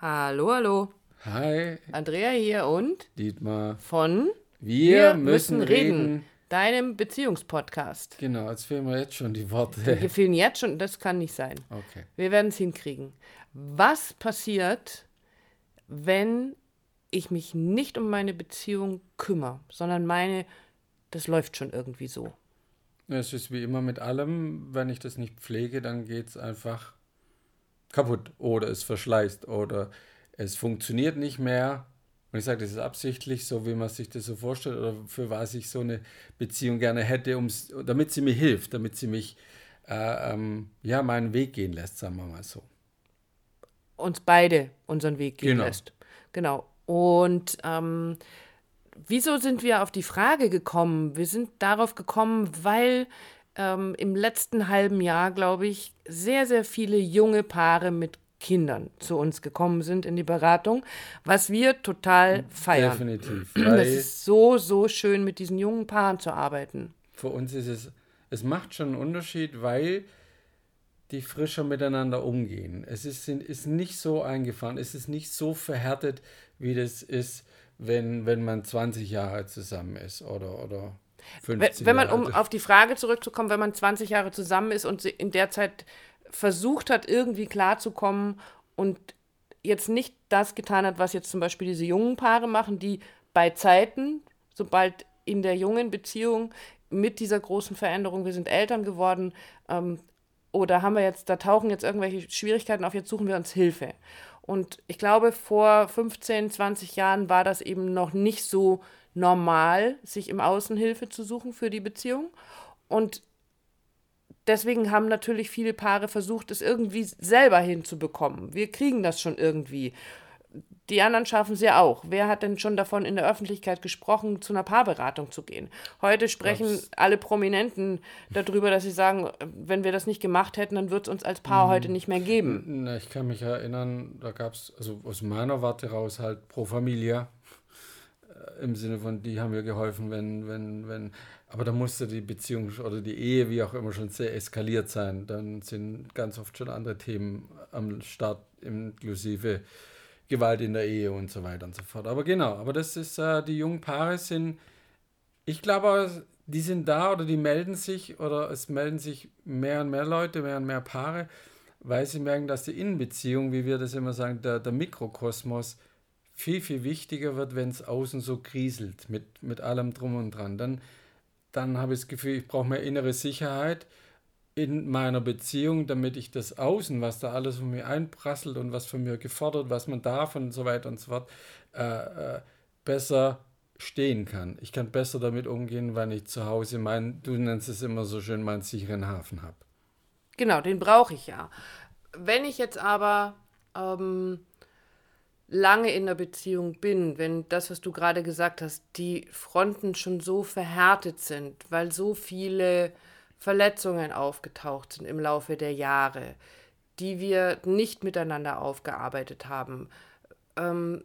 Hallo, hallo. Hi, Andrea hier und Dietmar. von Wir, müssen reden. deinem Beziehungspodcast. Genau, jetzt fehlen mir jetzt schon die Wir Worte. fehlen jetzt schon, das kann nicht sein. Okay. Wir werden es hinkriegen. Was passiert, wenn ich mich nicht um meine Beziehung kümmere, sondern meine, das läuft schon irgendwie so? Es ist wie immer mit allem, wenn ich das nicht pflege, dann geht es einfach kaputt oder es verschleißt oder es funktioniert nicht mehr. Und ich sage, das ist absichtlich, so wie man sich das so vorstellt oder für was ich so eine Beziehung gerne hätte, um's, damit sie mir hilft, damit sie mich äh, ähm, ja, meinen Weg gehen lässt, sagen wir mal so. uns beide unseren Weg gehen Genau. lässt. Genau. Und ähm, wieso sind wir auf die Frage gekommen? Wir sind darauf gekommen, weil ähm, im letzten halben Jahr, glaube ich, sehr, sehr viele junge Paare mit Kindern zu uns gekommen sind in die Beratung, was wir total feiern. Definitiv. Das Weil ist so, so schön, mit diesen jungen Paaren zu arbeiten. für uns ist es, es macht schon einen Unterschied, weil die frischer miteinander umgehen. Es ist, ist nicht so eingefahren, es ist nicht so verhärtet, wie das ist, wenn, wenn man 20 Jahre zusammen ist oder, oder 50 Wenn, man, Jahre. um auf die Frage zurückzukommen, wenn man 20 Jahre zusammen ist und in der Zeit versucht hat, irgendwie klarzukommen und jetzt nicht das getan hat, was jetzt zum Beispiel diese jungen Paare machen, die bei Zeiten, sobald in der jungen Beziehung mit dieser großen Veränderung, wir sind Eltern geworden, ähm, oder haben wir jetzt, da tauchen jetzt irgendwelche Schwierigkeiten auf, jetzt suchen wir uns Hilfe. Und ich glaube, vor 15, 20 Jahren war das eben noch nicht so normal, sich im Außen Hilfe zu suchen für die Beziehung. Und deswegen haben natürlich viele Paare versucht, es irgendwie selber hinzubekommen. Wir kriegen das schon irgendwie. Die anderen schaffen es ja auch. Wer hat denn schon davon in der Öffentlichkeit gesprochen, zu einer Paarberatung zu gehen? Heute sprechen Glaub's. alle Prominenten darüber, dass sie sagen, wenn wir das nicht gemacht hätten, dann wird es uns als Paar heute nicht mehr geben. Na, ich kann mich erinnern, da gab es, also aus meiner Warte raus halt pro Familia, im Sinne von, die haben mir geholfen, wenn, wenn, wenn, aber da musste die Beziehung oder die Ehe, wie auch immer, schon sehr eskaliert sein. Dann sind ganz oft schon andere Themen am Start, inklusive Gewalt in der Ehe und so weiter und so fort. Aber genau, aber das ist, äh, die jungen Paare sind, ich glaube, die sind da oder die melden sich oder es melden sich mehr und mehr Leute, mehr und mehr Paare, weil sie merken, dass die Innenbeziehung, wie wir das immer sagen, der, der Mikrokosmos, viel, viel wichtiger wird, wenn es außen so kriselt, mit, mit allem drum und dran. Dann, dann habe ich das Gefühl, ich brauche mehr innere Sicherheit in meiner Beziehung, damit ich das Außen, was da alles von mir einprasselt und was von mir gefordert, was man darf und so weiter und so fort, äh, äh, besser stehen kann. Ich kann besser damit umgehen, wenn ich zu Hause mein, du nennst es immer so schön, meinen sicheren Hafen habe. Genau, den brauche ich ja. Wenn ich jetzt aber ähm, lange in der Beziehung bin, wenn das, was du gerade gesagt hast, die Fronten schon so verhärtet sind, weil so viele Verletzungen aufgetaucht sind im Laufe der Jahre, die wir nicht miteinander aufgearbeitet haben, ähm,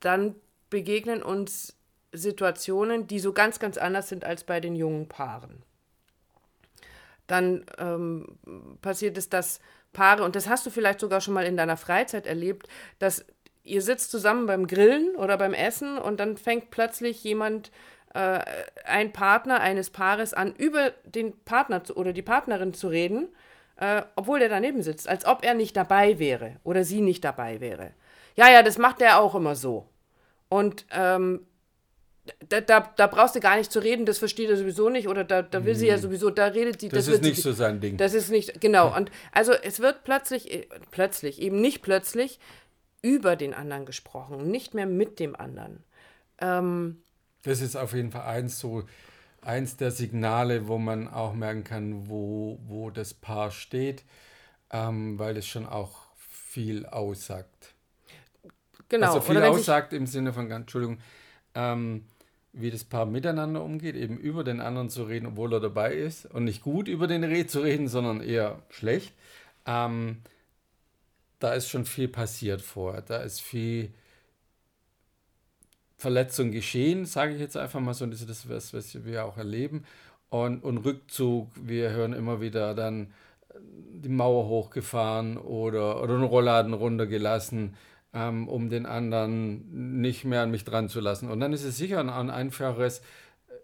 dann begegnen uns Situationen, die so ganz, ganz anders sind als bei den jungen Paaren. Dann ähm, passiert es, dass Paare, und das hast du vielleicht sogar schon mal in deiner Freizeit erlebt, dass ihr sitzt zusammen beim Grillen oder beim Essen und dann fängt plötzlich jemand, äh, ein Partner eines Paares an, über den Partner zu, oder die Partnerin zu reden, äh, obwohl der daneben sitzt, als ob er nicht dabei wäre oder sie nicht dabei wäre. Ja, ja, das macht er auch immer so. Und ähm, da, da, da brauchst du gar nicht zu reden, das versteht er sowieso nicht oder da, da will sie ja sowieso, da redet sie. Das, ist wird sie- nicht so sein Ding. Das ist nicht, genau. Und also es wird plötzlich, äh, plötzlich, eben nicht plötzlich, über den anderen gesprochen, nicht mehr mit dem anderen. Ähm, Das ist auf jeden Fall eins so eins der Signale, wo man auch merken kann, wo, wo das Paar steht, ähm, weil es schon auch viel aussagt. genau. Also viel Oder aussagt im Sinne von, Entschuldigung, ähm, wie das Paar miteinander umgeht, eben über den anderen zu reden, obwohl er dabei ist und nicht gut über den Re zu reden, sondern eher schlecht. Ähm, da ist schon viel passiert vorher. Da ist viel Verletzung geschehen, sage ich jetzt einfach mal so. Das ist das, was, wir auch erleben. Und, und Rückzug, wir hören immer wieder dann die Mauer hochgefahren oder, oder einen Rollladen runtergelassen. ähm, um den anderen nicht mehr an mich dran zu lassen. Und dann ist es sicher ein, ein einfaches,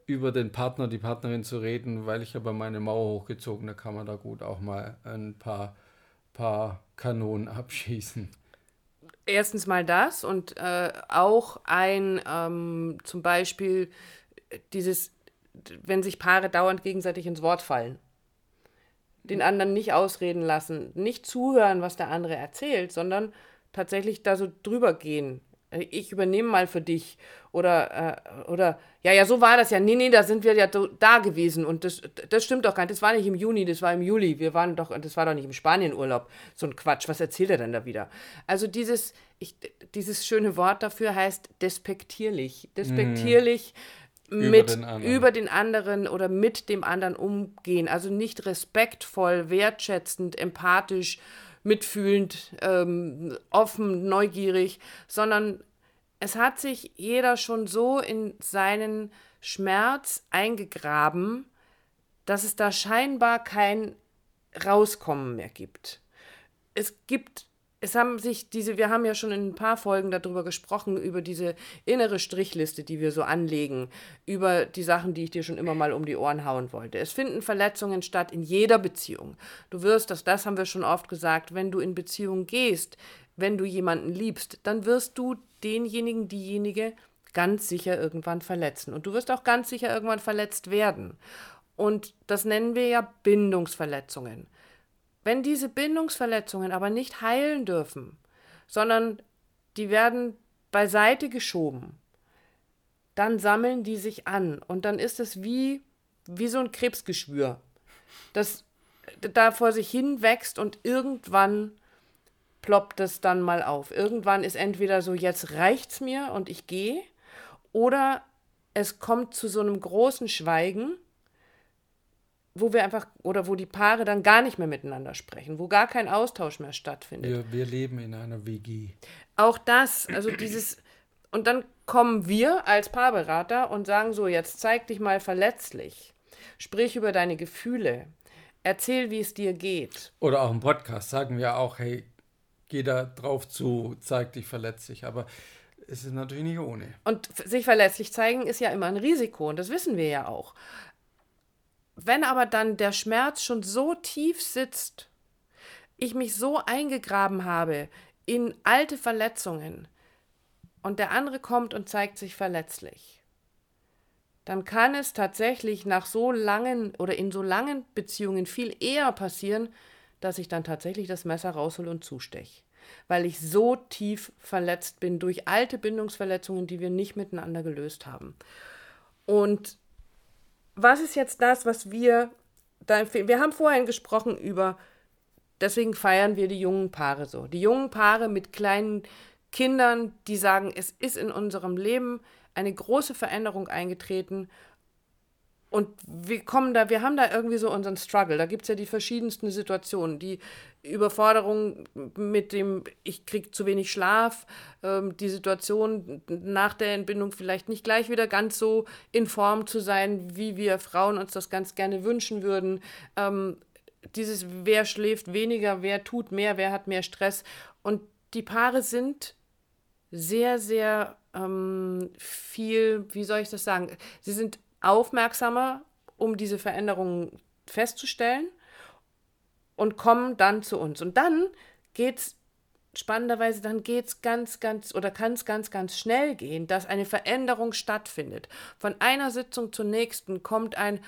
über den Partner, die Partnerin zu reden, weil ich habe meine Mauer hochgezogen, da kann man da gut auch mal ein paar, paar Kanonen abschießen. Erstens mal das und äh, auch ein ähm, zum Beispiel dieses, wenn sich Paare dauernd gegenseitig ins Wort fallen. Den anderen nicht ausreden lassen, nicht zuhören, was der andere erzählt, sondern tatsächlich da so drüber gehen ich übernehme mal für dich. Oder, äh, oder, ja, ja, so war das ja. Nee, nee, da sind wir ja da gewesen. Und das, das stimmt doch gar nicht. Das war nicht im Juni, das war im Juli. Wir waren doch, das war doch nicht im Spanienurlaub. So ein Quatsch. Was erzählt er denn da wieder? Also dieses, ich, dieses schöne Wort dafür heißt despektierlich. Despektierlich. Mhm. Mit, über den, über den anderen oder mit dem anderen umgehen. Also nicht respektvoll, wertschätzend, empathisch, mitfühlend, ähm, offen, neugierig, sondern es hat sich jeder schon so in seinen Schmerz eingegraben, dass es da scheinbar kein Rauskommen mehr gibt. Es gibt es haben sich diese, wir haben ja schon in ein paar Folgen darüber gesprochen, über diese innere Strichliste, die wir so anlegen, über die Sachen, die ich dir schon immer mal um die Ohren hauen wollte. Es finden Verletzungen statt in jeder Beziehung. Du wirst, das, das haben wir schon oft gesagt, wenn du in Beziehung gehst, wenn du jemanden liebst, dann wirst du denjenigen, diejenige ganz sicher irgendwann verletzen. Und du wirst auch ganz sicher irgendwann verletzt werden. Und das nennen wir ja Bindungsverletzungen. Wenn diese Bindungsverletzungen aber nicht heilen dürfen, sondern die werden beiseite geschoben, dann sammeln die sich an und dann ist es wie, wie so ein Krebsgeschwür, das da vor sich hin wächst und irgendwann ploppt es dann mal auf. Irgendwann ist entweder so, jetzt reicht's mir und ich gehe, oder es kommt zu so einem großen Schweigen wo wir einfach oder wo die Paare dann gar nicht mehr miteinander sprechen, wo gar kein Austausch mehr stattfindet. Wir, wir leben in einer WG. Auch das, also dieses, und dann kommen wir als Paarberater und sagen so, jetzt zeig dich mal verletzlich, sprich über deine Gefühle, erzähl, wie es dir geht. Oder auch im Podcast sagen wir auch, hey, geh da drauf zu, zeig dich verletzlich, aber es ist natürlich nicht ohne. Und sich verletzlich zeigen ist ja immer ein Risiko und das wissen wir ja auch. Wenn aber dann der Schmerz schon so tief sitzt, ich mich so eingegraben habe in alte Verletzungen und der andere kommt und zeigt sich verletzlich, dann kann es tatsächlich nach so langen oder in so langen Beziehungen viel eher passieren, dass ich dann tatsächlich das Messer raushol und zusteche. Weil ich so tief verletzt bin durch alte Bindungsverletzungen, die wir nicht miteinander gelöst haben. Und was ist jetzt das, was wir da empfehlen? Wir haben vorhin gesprochen über, deswegen feiern wir die jungen Paare so. Die jungen Paare mit kleinen Kindern, die sagen, es ist in unserem Leben eine große Veränderung eingetreten und wir kommen da, wir haben da irgendwie so unseren Struggle. Da gibt es ja die verschiedensten Situationen. Die Überforderung mit dem, ich kriege zu wenig Schlaf, ähm, die Situation nach der Entbindung vielleicht nicht gleich wieder ganz so in Form zu sein, wie wir Frauen uns das ganz gerne wünschen würden. Ähm, dieses, wer schläft weniger, wer tut mehr, wer hat mehr Stress. Und die Paare sind sehr, sehr ähm, viel, wie soll ich das sagen? Sie sind aufmerksamer, um diese Veränderungen festzustellen und kommen dann zu uns. Und dann geht es spannenderweise, dann geht es ganz, ganz oder kann es ganz, ganz schnell gehen, dass eine Veränderung stattfindet. Von einer Sitzung zur nächsten kommt ein,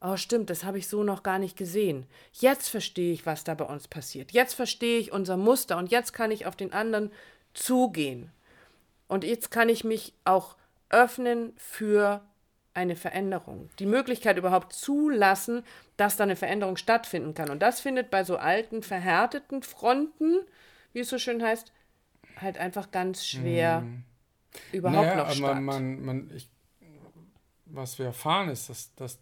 oh stimmt, das habe ich so noch gar nicht gesehen. Jetzt verstehe ich, was da bei uns passiert. Jetzt verstehe ich unser Muster und jetzt kann ich auf den anderen zugehen. Und jetzt kann ich mich auch öffnen für eine Veränderung. Die Möglichkeit überhaupt zulassen, dass da eine Veränderung stattfinden kann. Und das findet bei so alten, verhärteten Fronten, wie es so schön heißt, halt einfach ganz schwer hm. überhaupt naja, noch statt. Man, man, ich, was wir erfahren ist, dass, dass,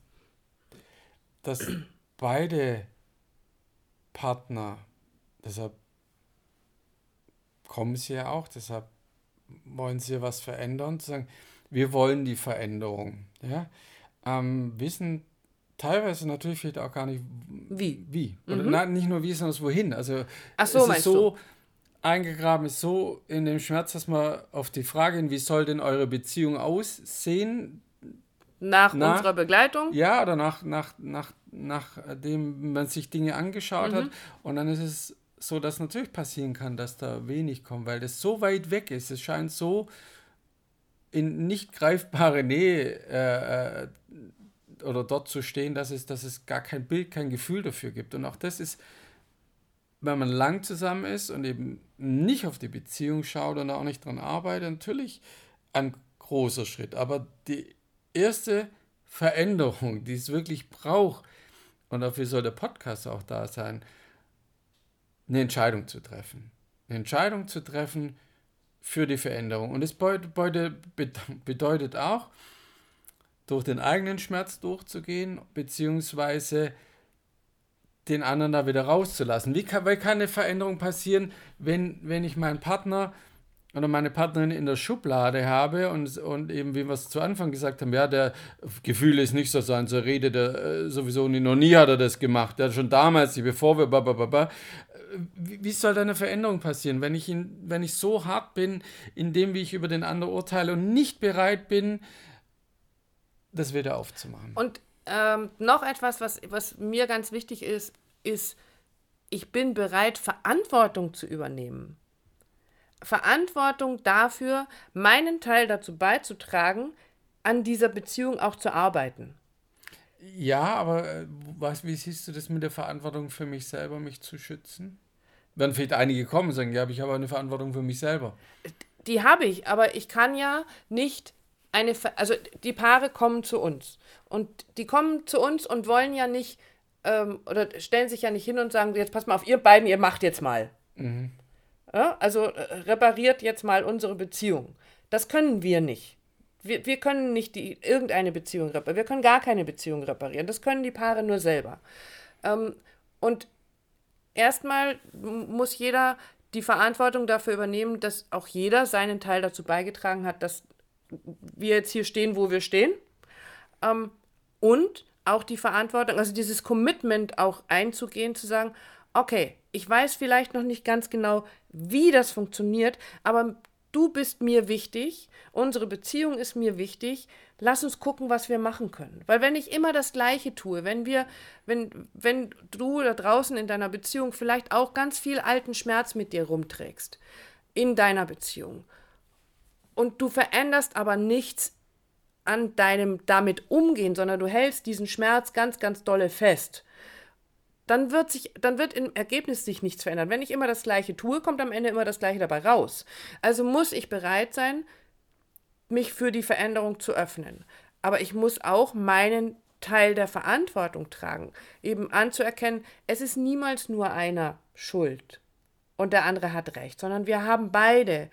dass beide Partner, deshalb kommen sie ja auch, deshalb wollen sie was verändern, zu sagen, wir wollen die Veränderung. Ja? Ähm, wissen teilweise natürlich vielleicht auch gar nicht wie. Wie. Oder mhm. na, nicht nur wie, sondern wohin. Also Ach so, es ist so, eingegraben ist, so in dem Schmerz, dass man auf die Frage, wie soll denn eure Beziehung aussehen? Nach, nach unserer Begleitung? Ja, oder nach, nach, nach, nachdem man sich Dinge angeschaut mhm. hat. Und dann ist es so, dass natürlich passieren kann, dass da wenig kommt, weil das so weit weg ist. Es scheint so in nicht greifbare Nähe äh, äh oder dort zu stehen, dass es, dass es gar kein Bild, kein Gefühl dafür gibt. Und auch das ist, wenn man lang zusammen ist und eben nicht auf die Beziehung schaut und auch nicht dran arbeitet, natürlich ein großer Schritt. Aber die erste Veränderung, die es wirklich braucht, und dafür soll der Podcast auch da sein, eine Entscheidung zu treffen. Eine Entscheidung zu treffen für die Veränderung. Und das bedeutet auch, durch den eigenen Schmerz durchzugehen, beziehungsweise den anderen da wieder rauszulassen. Wie kann, wie kann eine Veränderung passieren, wenn, wenn ich meinen Partner oder meine Partnerin in der Schublade habe und, und eben, wie wir es zu Anfang gesagt haben, ja, der Gefühl ist nicht so sein, so redet er äh, sowieso nie, noch nie hat er das gemacht, ja, schon damals, bevor wir, babababa. Wie, soll da eine Veränderung passieren, wenn ich, in, wenn ich so hart bin, in dem, wie ich über den anderen urteile und nicht bereit bin, das wieder aufzumachen. Und ähm, noch etwas, was, was mir ganz wichtig ist, ist, ich bin bereit, Verantwortung zu übernehmen. Verantwortung dafür, meinen Teil dazu beizutragen, an dieser Beziehung auch zu arbeiten. Ja, aber äh, was, wie siehst du das mit der Verantwortung für mich selber, mich zu schützen? Werden vielleicht einige kommen und sagen, ja, aber ich habe eine Verantwortung für mich selber. Die habe ich, aber ich kann ja nicht eine, also die Paare kommen zu uns und die kommen zu uns und wollen ja nicht ähm, oder stellen sich ja nicht hin und sagen, jetzt pass mal auf, ihr beiden, ihr macht jetzt mal. Mhm. Ja, also äh, repariert jetzt mal unsere Beziehung. Das können wir nicht. Wir, wir können nicht die, irgendeine Beziehung reparieren. Wir können gar keine Beziehung reparieren. Das können die Paare nur selber. Ähm, und erstmal muss jeder die Verantwortung dafür übernehmen, dass auch jeder seinen Teil dazu beigetragen hat, dass wir jetzt hier stehen, wo wir stehen. Ähm, und auch die Verantwortung, also dieses Commitment auch einzugehen, zu sagen, okay, ich weiß vielleicht noch nicht ganz genau, wie das funktioniert, aber du bist mir wichtig, unsere Beziehung ist mir wichtig, lass uns gucken, was wir machen können. Weil wenn ich immer das Gleiche tue, wenn wir, wenn, wenn du da draußen in deiner Beziehung vielleicht auch ganz viel alten Schmerz mit dir rumträgst, in deiner Beziehung, und du veränderst aber nichts an deinem damit umgehen, sondern du hältst diesen Schmerz ganz, ganz dolle fest, dann wird sich, dann wird im Ergebnis sich nichts verändern. Wenn ich immer das Gleiche tue, kommt am Ende immer das Gleiche dabei raus. Also muss ich bereit sein, mich für die Veränderung zu öffnen. Aber ich muss auch meinen Teil der Verantwortung tragen, eben anzuerkennen, es ist niemals nur einer schuld und der andere hat recht, sondern wir haben beide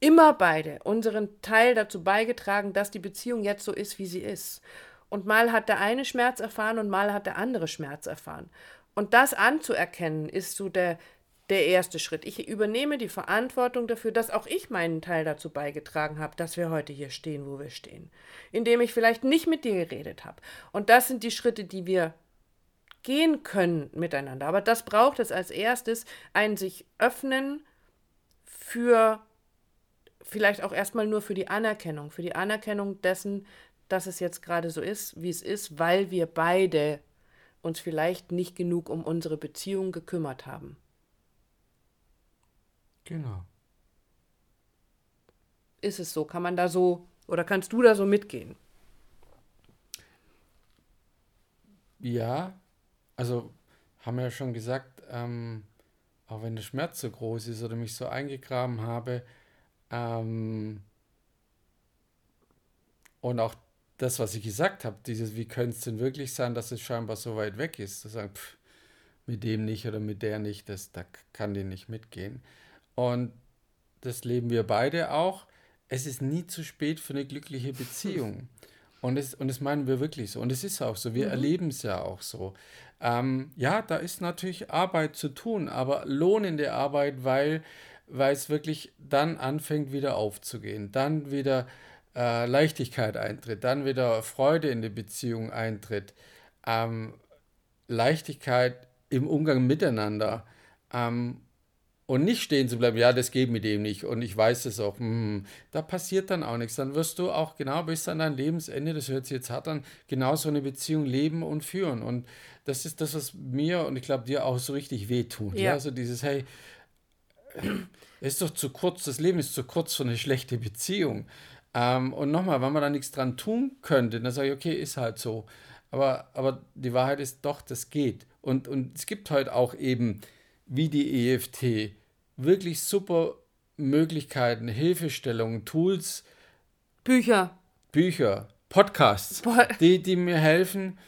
immer beide unseren Teil dazu beigetragen, dass die Beziehung jetzt so ist, wie sie ist. Und mal hat der eine Schmerz erfahren und mal hat der andere Schmerz erfahren. Und das anzuerkennen, ist so der, der erste Schritt. Ich übernehme die Verantwortung dafür, dass auch ich meinen Teil dazu beigetragen habe, dass wir heute hier stehen, wo wir stehen. Indem ich vielleicht nicht mit dir geredet habe. Und das sind die Schritte, die wir gehen können miteinander. Aber das braucht es als erstes, ein sich öffnen für vielleicht auch erstmal nur für die Anerkennung, für die Anerkennung dessen, dass es jetzt gerade so ist, wie es ist, weil wir beide uns vielleicht nicht genug um unsere Beziehung gekümmert haben. Genau. Ist es so? Kann man da so oder kannst du da so mitgehen? Ja, also haben wir ja schon gesagt, ähm, auch wenn der Schmerz so groß ist oder mich so eingegraben habe, ähm, und auch das, was ich gesagt habe, dieses, wie könnte es denn wirklich sein, dass es scheinbar so weit weg ist, zu sagen, pff, mit dem nicht oder mit der nicht, das, da kann die nicht mitgehen. Und das leben wir beide auch. Es ist nie zu spät für eine glückliche Beziehung. Und das, und das meinen wir wirklich so. Und es ist auch so. Wir mhm. erleben es ja auch so. Ähm, ja, da ist natürlich Arbeit zu tun, aber lohnende Arbeit, weil weil es wirklich dann anfängt wieder aufzugehen, dann wieder äh, Leichtigkeit eintritt, dann wieder Freude in die Beziehung eintritt, ähm, Leichtigkeit im Umgang miteinander. Ähm, Und nicht stehen zu bleiben, ja, das geht mit dem nicht und ich weiß es auch. Hm, da passiert dann auch nichts. Dann wirst du auch genau bis an dein Lebensende, das hört sich jetzt hart an, genau so eine Beziehung leben und führen. Und das ist das, was mir und ich glaube dir auch so richtig wehtut. Ja. ja, so dieses, hey, es ist doch zu kurz, das Leben ist zu kurz für eine schlechte Beziehung. Ähm, und nochmal, wenn man da nichts dran tun könnte, dann sage ich, okay, ist halt so. Aber, aber die Wahrheit ist doch, das geht. Und, und es gibt heute auch eben wie die EFT wirklich super Möglichkeiten, Hilfestellungen, Tools, Bücher, Bücher, Podcasts, die, die mir helfen,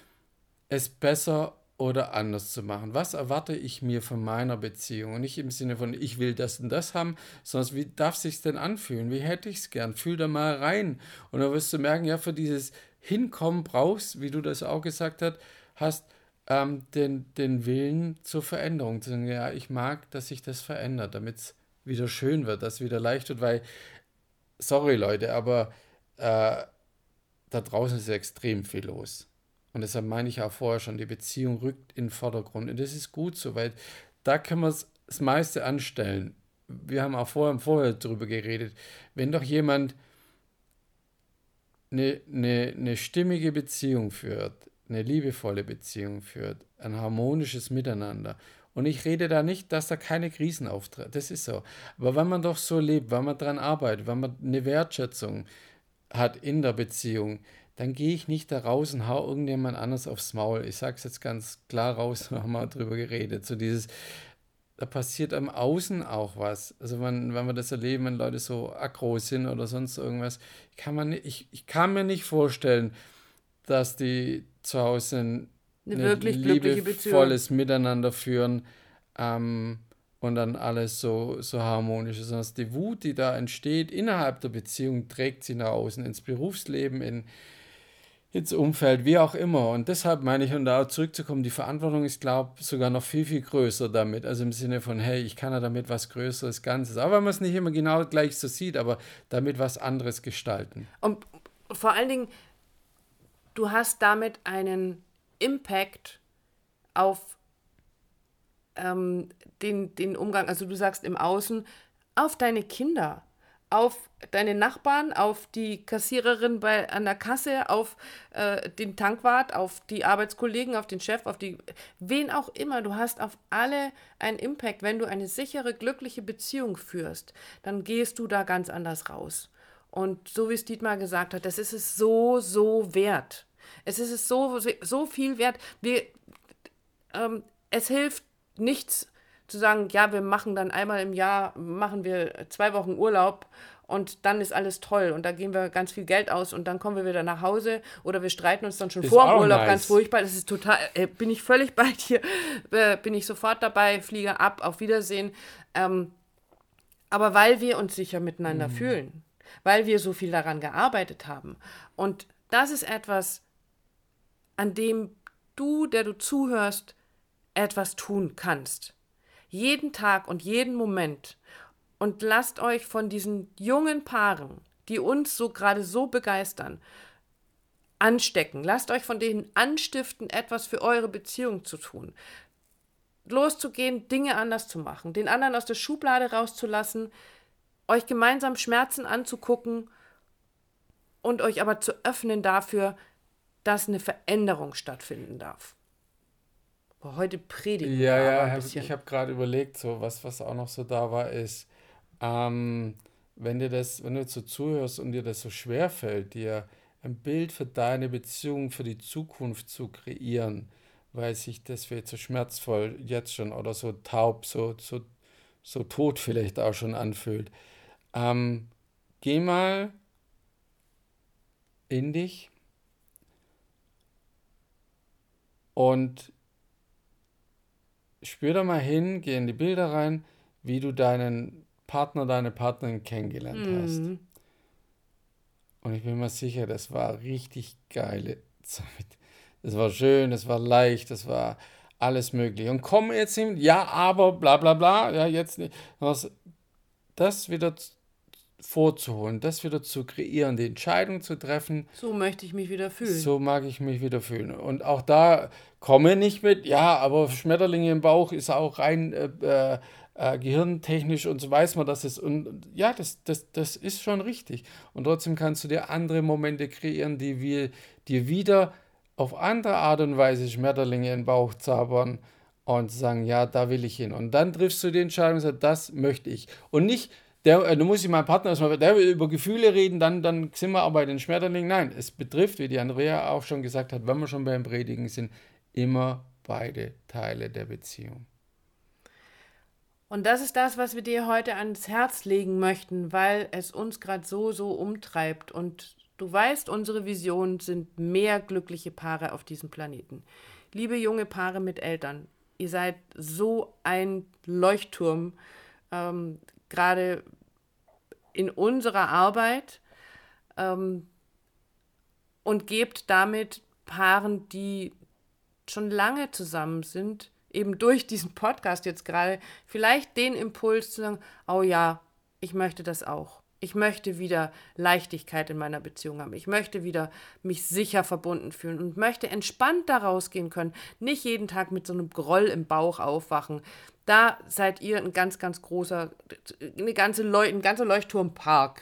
es besser oder anders zu machen. Was erwarte ich mir von meiner Beziehung? Und nicht im Sinne von, ich will das und das haben, sondern wie darf es sich denn anfühlen? Wie hätte ich es gern? Fühl da mal rein. Und dann wirst du merken, ja, für dieses Hinkommen brauchst, wie du das auch gesagt hast, hast ähm, den, den Willen zur Veränderung. Zu sagen, ja, ich mag, dass sich das verändert, damit es wieder schön wird, dass es wieder leicht wird, weil, sorry Leute, aber äh, da draußen ist extrem viel los. Und deshalb meine ich auch vorher schon, die Beziehung rückt in den Vordergrund. Und das ist gut so, weil da können wir das meiste anstellen. Wir haben auch vorher, vorher darüber geredet. Wenn doch jemand eine, eine, eine stimmige Beziehung führt, eine liebevolle Beziehung führt, ein harmonisches Miteinander. Und ich rede da nicht, dass da keine Krisen auftreten. Das ist so. Aber wenn man doch so lebt, wenn man daran arbeitet, wenn man eine Wertschätzung hat in der Beziehung, dann gehe ich nicht da raus und hau irgendjemand anders aufs Maul. Ich sage es jetzt ganz klar raus, wir haben mal drüber geredet. So dieses, da passiert am Außen auch was. Also wenn, wenn wir das erleben, wenn Leute so aggro sind oder sonst irgendwas, kann man ich, ich kann mir nicht vorstellen, dass die zu Hause ein eine wirklich liebevolles Miteinander führen ähm, und dann alles so, so harmonisch ist. Sondern die Wut, die da entsteht innerhalb der Beziehung, trägt sie nach außen ins Berufsleben, in, ins Umfeld, wie auch immer. Und deshalb meine ich, um da auch zurückzukommen, die Verantwortung ist, glaube ich, sogar noch viel, viel größer damit. Also im Sinne von, hey, ich kann ja damit was Größeres, Ganzes. Auch wenn man es nicht immer genau gleich so sieht, aber damit was anderes gestalten. Und vor allen Dingen, du hast damit einen Impact auf ähm, den, den Umgang, also du sagst im Außen, auf deine Kinder, auf deine Nachbarn, auf die Kassiererin bei, an der Kasse, auf äh, den Tankwart, auf die Arbeitskollegen, auf den Chef, auf die, wen auch immer. Du hast auf alle einen Impact. Wenn du eine sichere, glückliche Beziehung führst, dann gehst du da ganz anders raus. Und so wie es Dietmar gesagt hat, das ist es so, so wert. Es ist so, so viel wert. Wir, ähm, es hilft nichts zu sagen, ja, wir machen dann einmal im Jahr, machen wir zwei Wochen Urlaub und dann ist alles toll und da geben wir ganz viel Geld aus und dann kommen wir wieder nach Hause oder wir streiten uns dann schon ist vor dem Urlaub nice. ganz furchtbar. Das ist total, äh, bin ich völlig bei dir, äh, bin ich sofort dabei, fliege ab, auf Wiedersehen. Ähm, aber weil wir uns sicher miteinander mhm. fühlen, weil wir so viel daran gearbeitet haben und das ist etwas, an dem du, der du zuhörst, etwas tun kannst. Jeden Tag und jeden Moment. Und lasst euch von diesen jungen Paaren, die uns so gerade so begeistern, anstecken. Lasst euch von denen anstiften, etwas für eure Beziehung zu tun. Loszugehen, Dinge anders zu machen, den anderen aus der Schublade rauszulassen, euch gemeinsam Schmerzen anzugucken und euch aber zu öffnen dafür, dass eine Veränderung stattfinden darf. Aber heute predigen ja, ja, ein bisschen. ich habe gerade überlegt, so was, was auch noch so da war, ist, ähm, wenn dir das, wenn du jetzt so zuhörst und dir das so schwer fällt, dir ein Bild für deine Beziehung, für die Zukunft zu kreieren, weil sich das vielleicht so schmerzvoll jetzt schon oder so taub, so, so, so tot vielleicht auch schon anfühlt. Ähm, geh mal in dich Und spür da mal hin, geh in die Bilder rein, wie du deinen Partner, deine Partnerin kennengelernt mhm. hast. Und ich bin mir sicher, das war richtig geile Zeit. Das war schön, das war leicht, das war alles möglich. Und komm jetzt hin, ja, aber bla bla bla, ja, jetzt nicht. Das wieder vorzuholen, das wieder zu kreieren, die Entscheidung zu treffen. So möchte ich mich wieder fühlen. So mag ich mich wieder fühlen. Und auch da komme nicht mit, ja, aber Schmetterlinge im Bauch ist auch rein äh, äh, äh, gehirntechnisch und so weiß man, dass es und ja, das, das, das ist schon richtig. Und trotzdem kannst du dir andere Momente kreieren, die wir dir wieder auf andere Art und Weise Schmetterlinge in den Bauch zaubern und sagen, ja, da will ich hin. Und dann triffst du die Entscheidung und sagst, das möchte ich. Und nicht, der, äh, du musst dich meinem Partner erstmal, der will über Gefühle reden, dann, dann sind wir aber bei den Schmetterlingen. Nein, es betrifft, wie die Andrea auch schon gesagt hat, wenn wir schon beim Predigen sind, immer beide Teile der Beziehung. Und das ist das, was wir dir heute ans Herz legen möchten, weil es uns gerade so, so umtreibt. Und du weißt, unsere Visionen sind mehr glückliche Paare auf diesem Planeten. Liebe junge Paare mit Eltern, ihr seid so ein Leuchtturm, ähm, gerade in unserer Arbeit ähm, und gebt damit Paaren, die schon lange zusammen sind, eben durch diesen Podcast jetzt gerade, vielleicht den Impuls zu sagen, oh ja, ich möchte das auch. Ich möchte wieder Leichtigkeit in meiner Beziehung haben. Ich möchte wieder mich sicher verbunden fühlen und möchte entspannt da rausgehen können. Nicht jeden Tag mit so einem Groll im Bauch aufwachen. Da seid ihr ein ganz, ganz großer, eine ganze Leu ein ganzer Leuchtturmpark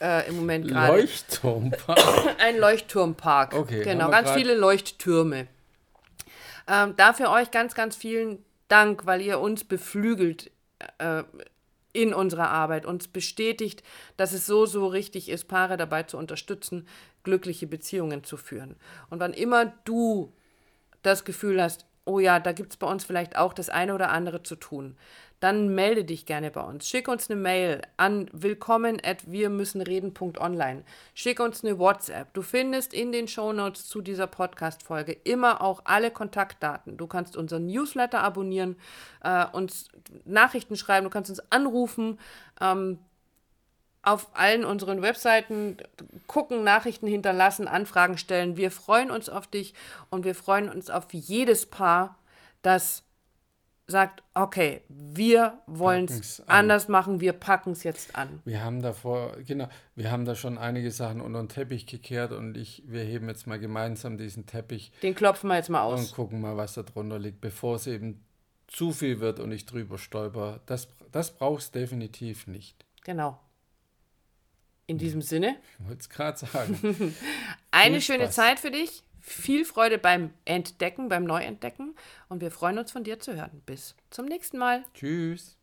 äh, im Moment gerade. Leuchtturmpark? ein Leuchtturmpark. Okay. Genau, ganz viele Leuchttürme. Ähm, dafür euch ganz, ganz vielen Dank, weil ihr uns beflügelt äh, in unserer Arbeit, uns bestätigt, dass es so, so richtig ist, Paare dabei zu unterstützen, glückliche Beziehungen zu führen. Und wann immer du das Gefühl hast, oh ja, da gibt es bei uns vielleicht auch das eine oder andere zu tun, dann melde dich gerne bei uns. Schick uns eine Mail an willkommen at wir müssen reden.online. Schick uns eine WhatsApp. Du findest in den Shownotes zu dieser Podcast-Folge immer auch alle Kontaktdaten. Du kannst unseren Newsletter abonnieren, äh, uns Nachrichten schreiben, du kannst uns anrufen. Ähm, auf allen unseren Webseiten gucken, Nachrichten hinterlassen, Anfragen stellen. Wir freuen uns auf dich und wir freuen uns auf jedes Paar, das sagt, okay, wir wollen es anders machen, wir packen es jetzt an. Wir haben davor, genau, wir haben da schon einige Sachen unter den Teppich gekehrt und ich, wir heben jetzt mal gemeinsam diesen Teppich. Den klopfen wir jetzt mal aus. Und gucken mal, was da drunter liegt, bevor es eben zu viel wird und ich drüber stolper. Das, das brauchst definitiv nicht. Genau. In diesem Sinne. Ich wollte es gerade sagen. Eine schöne Zeit für dich. Viel Freude beim Entdecken, beim Neuentdecken und wir freuen uns von dir zu hören. Bis zum nächsten Mal. Tschüss.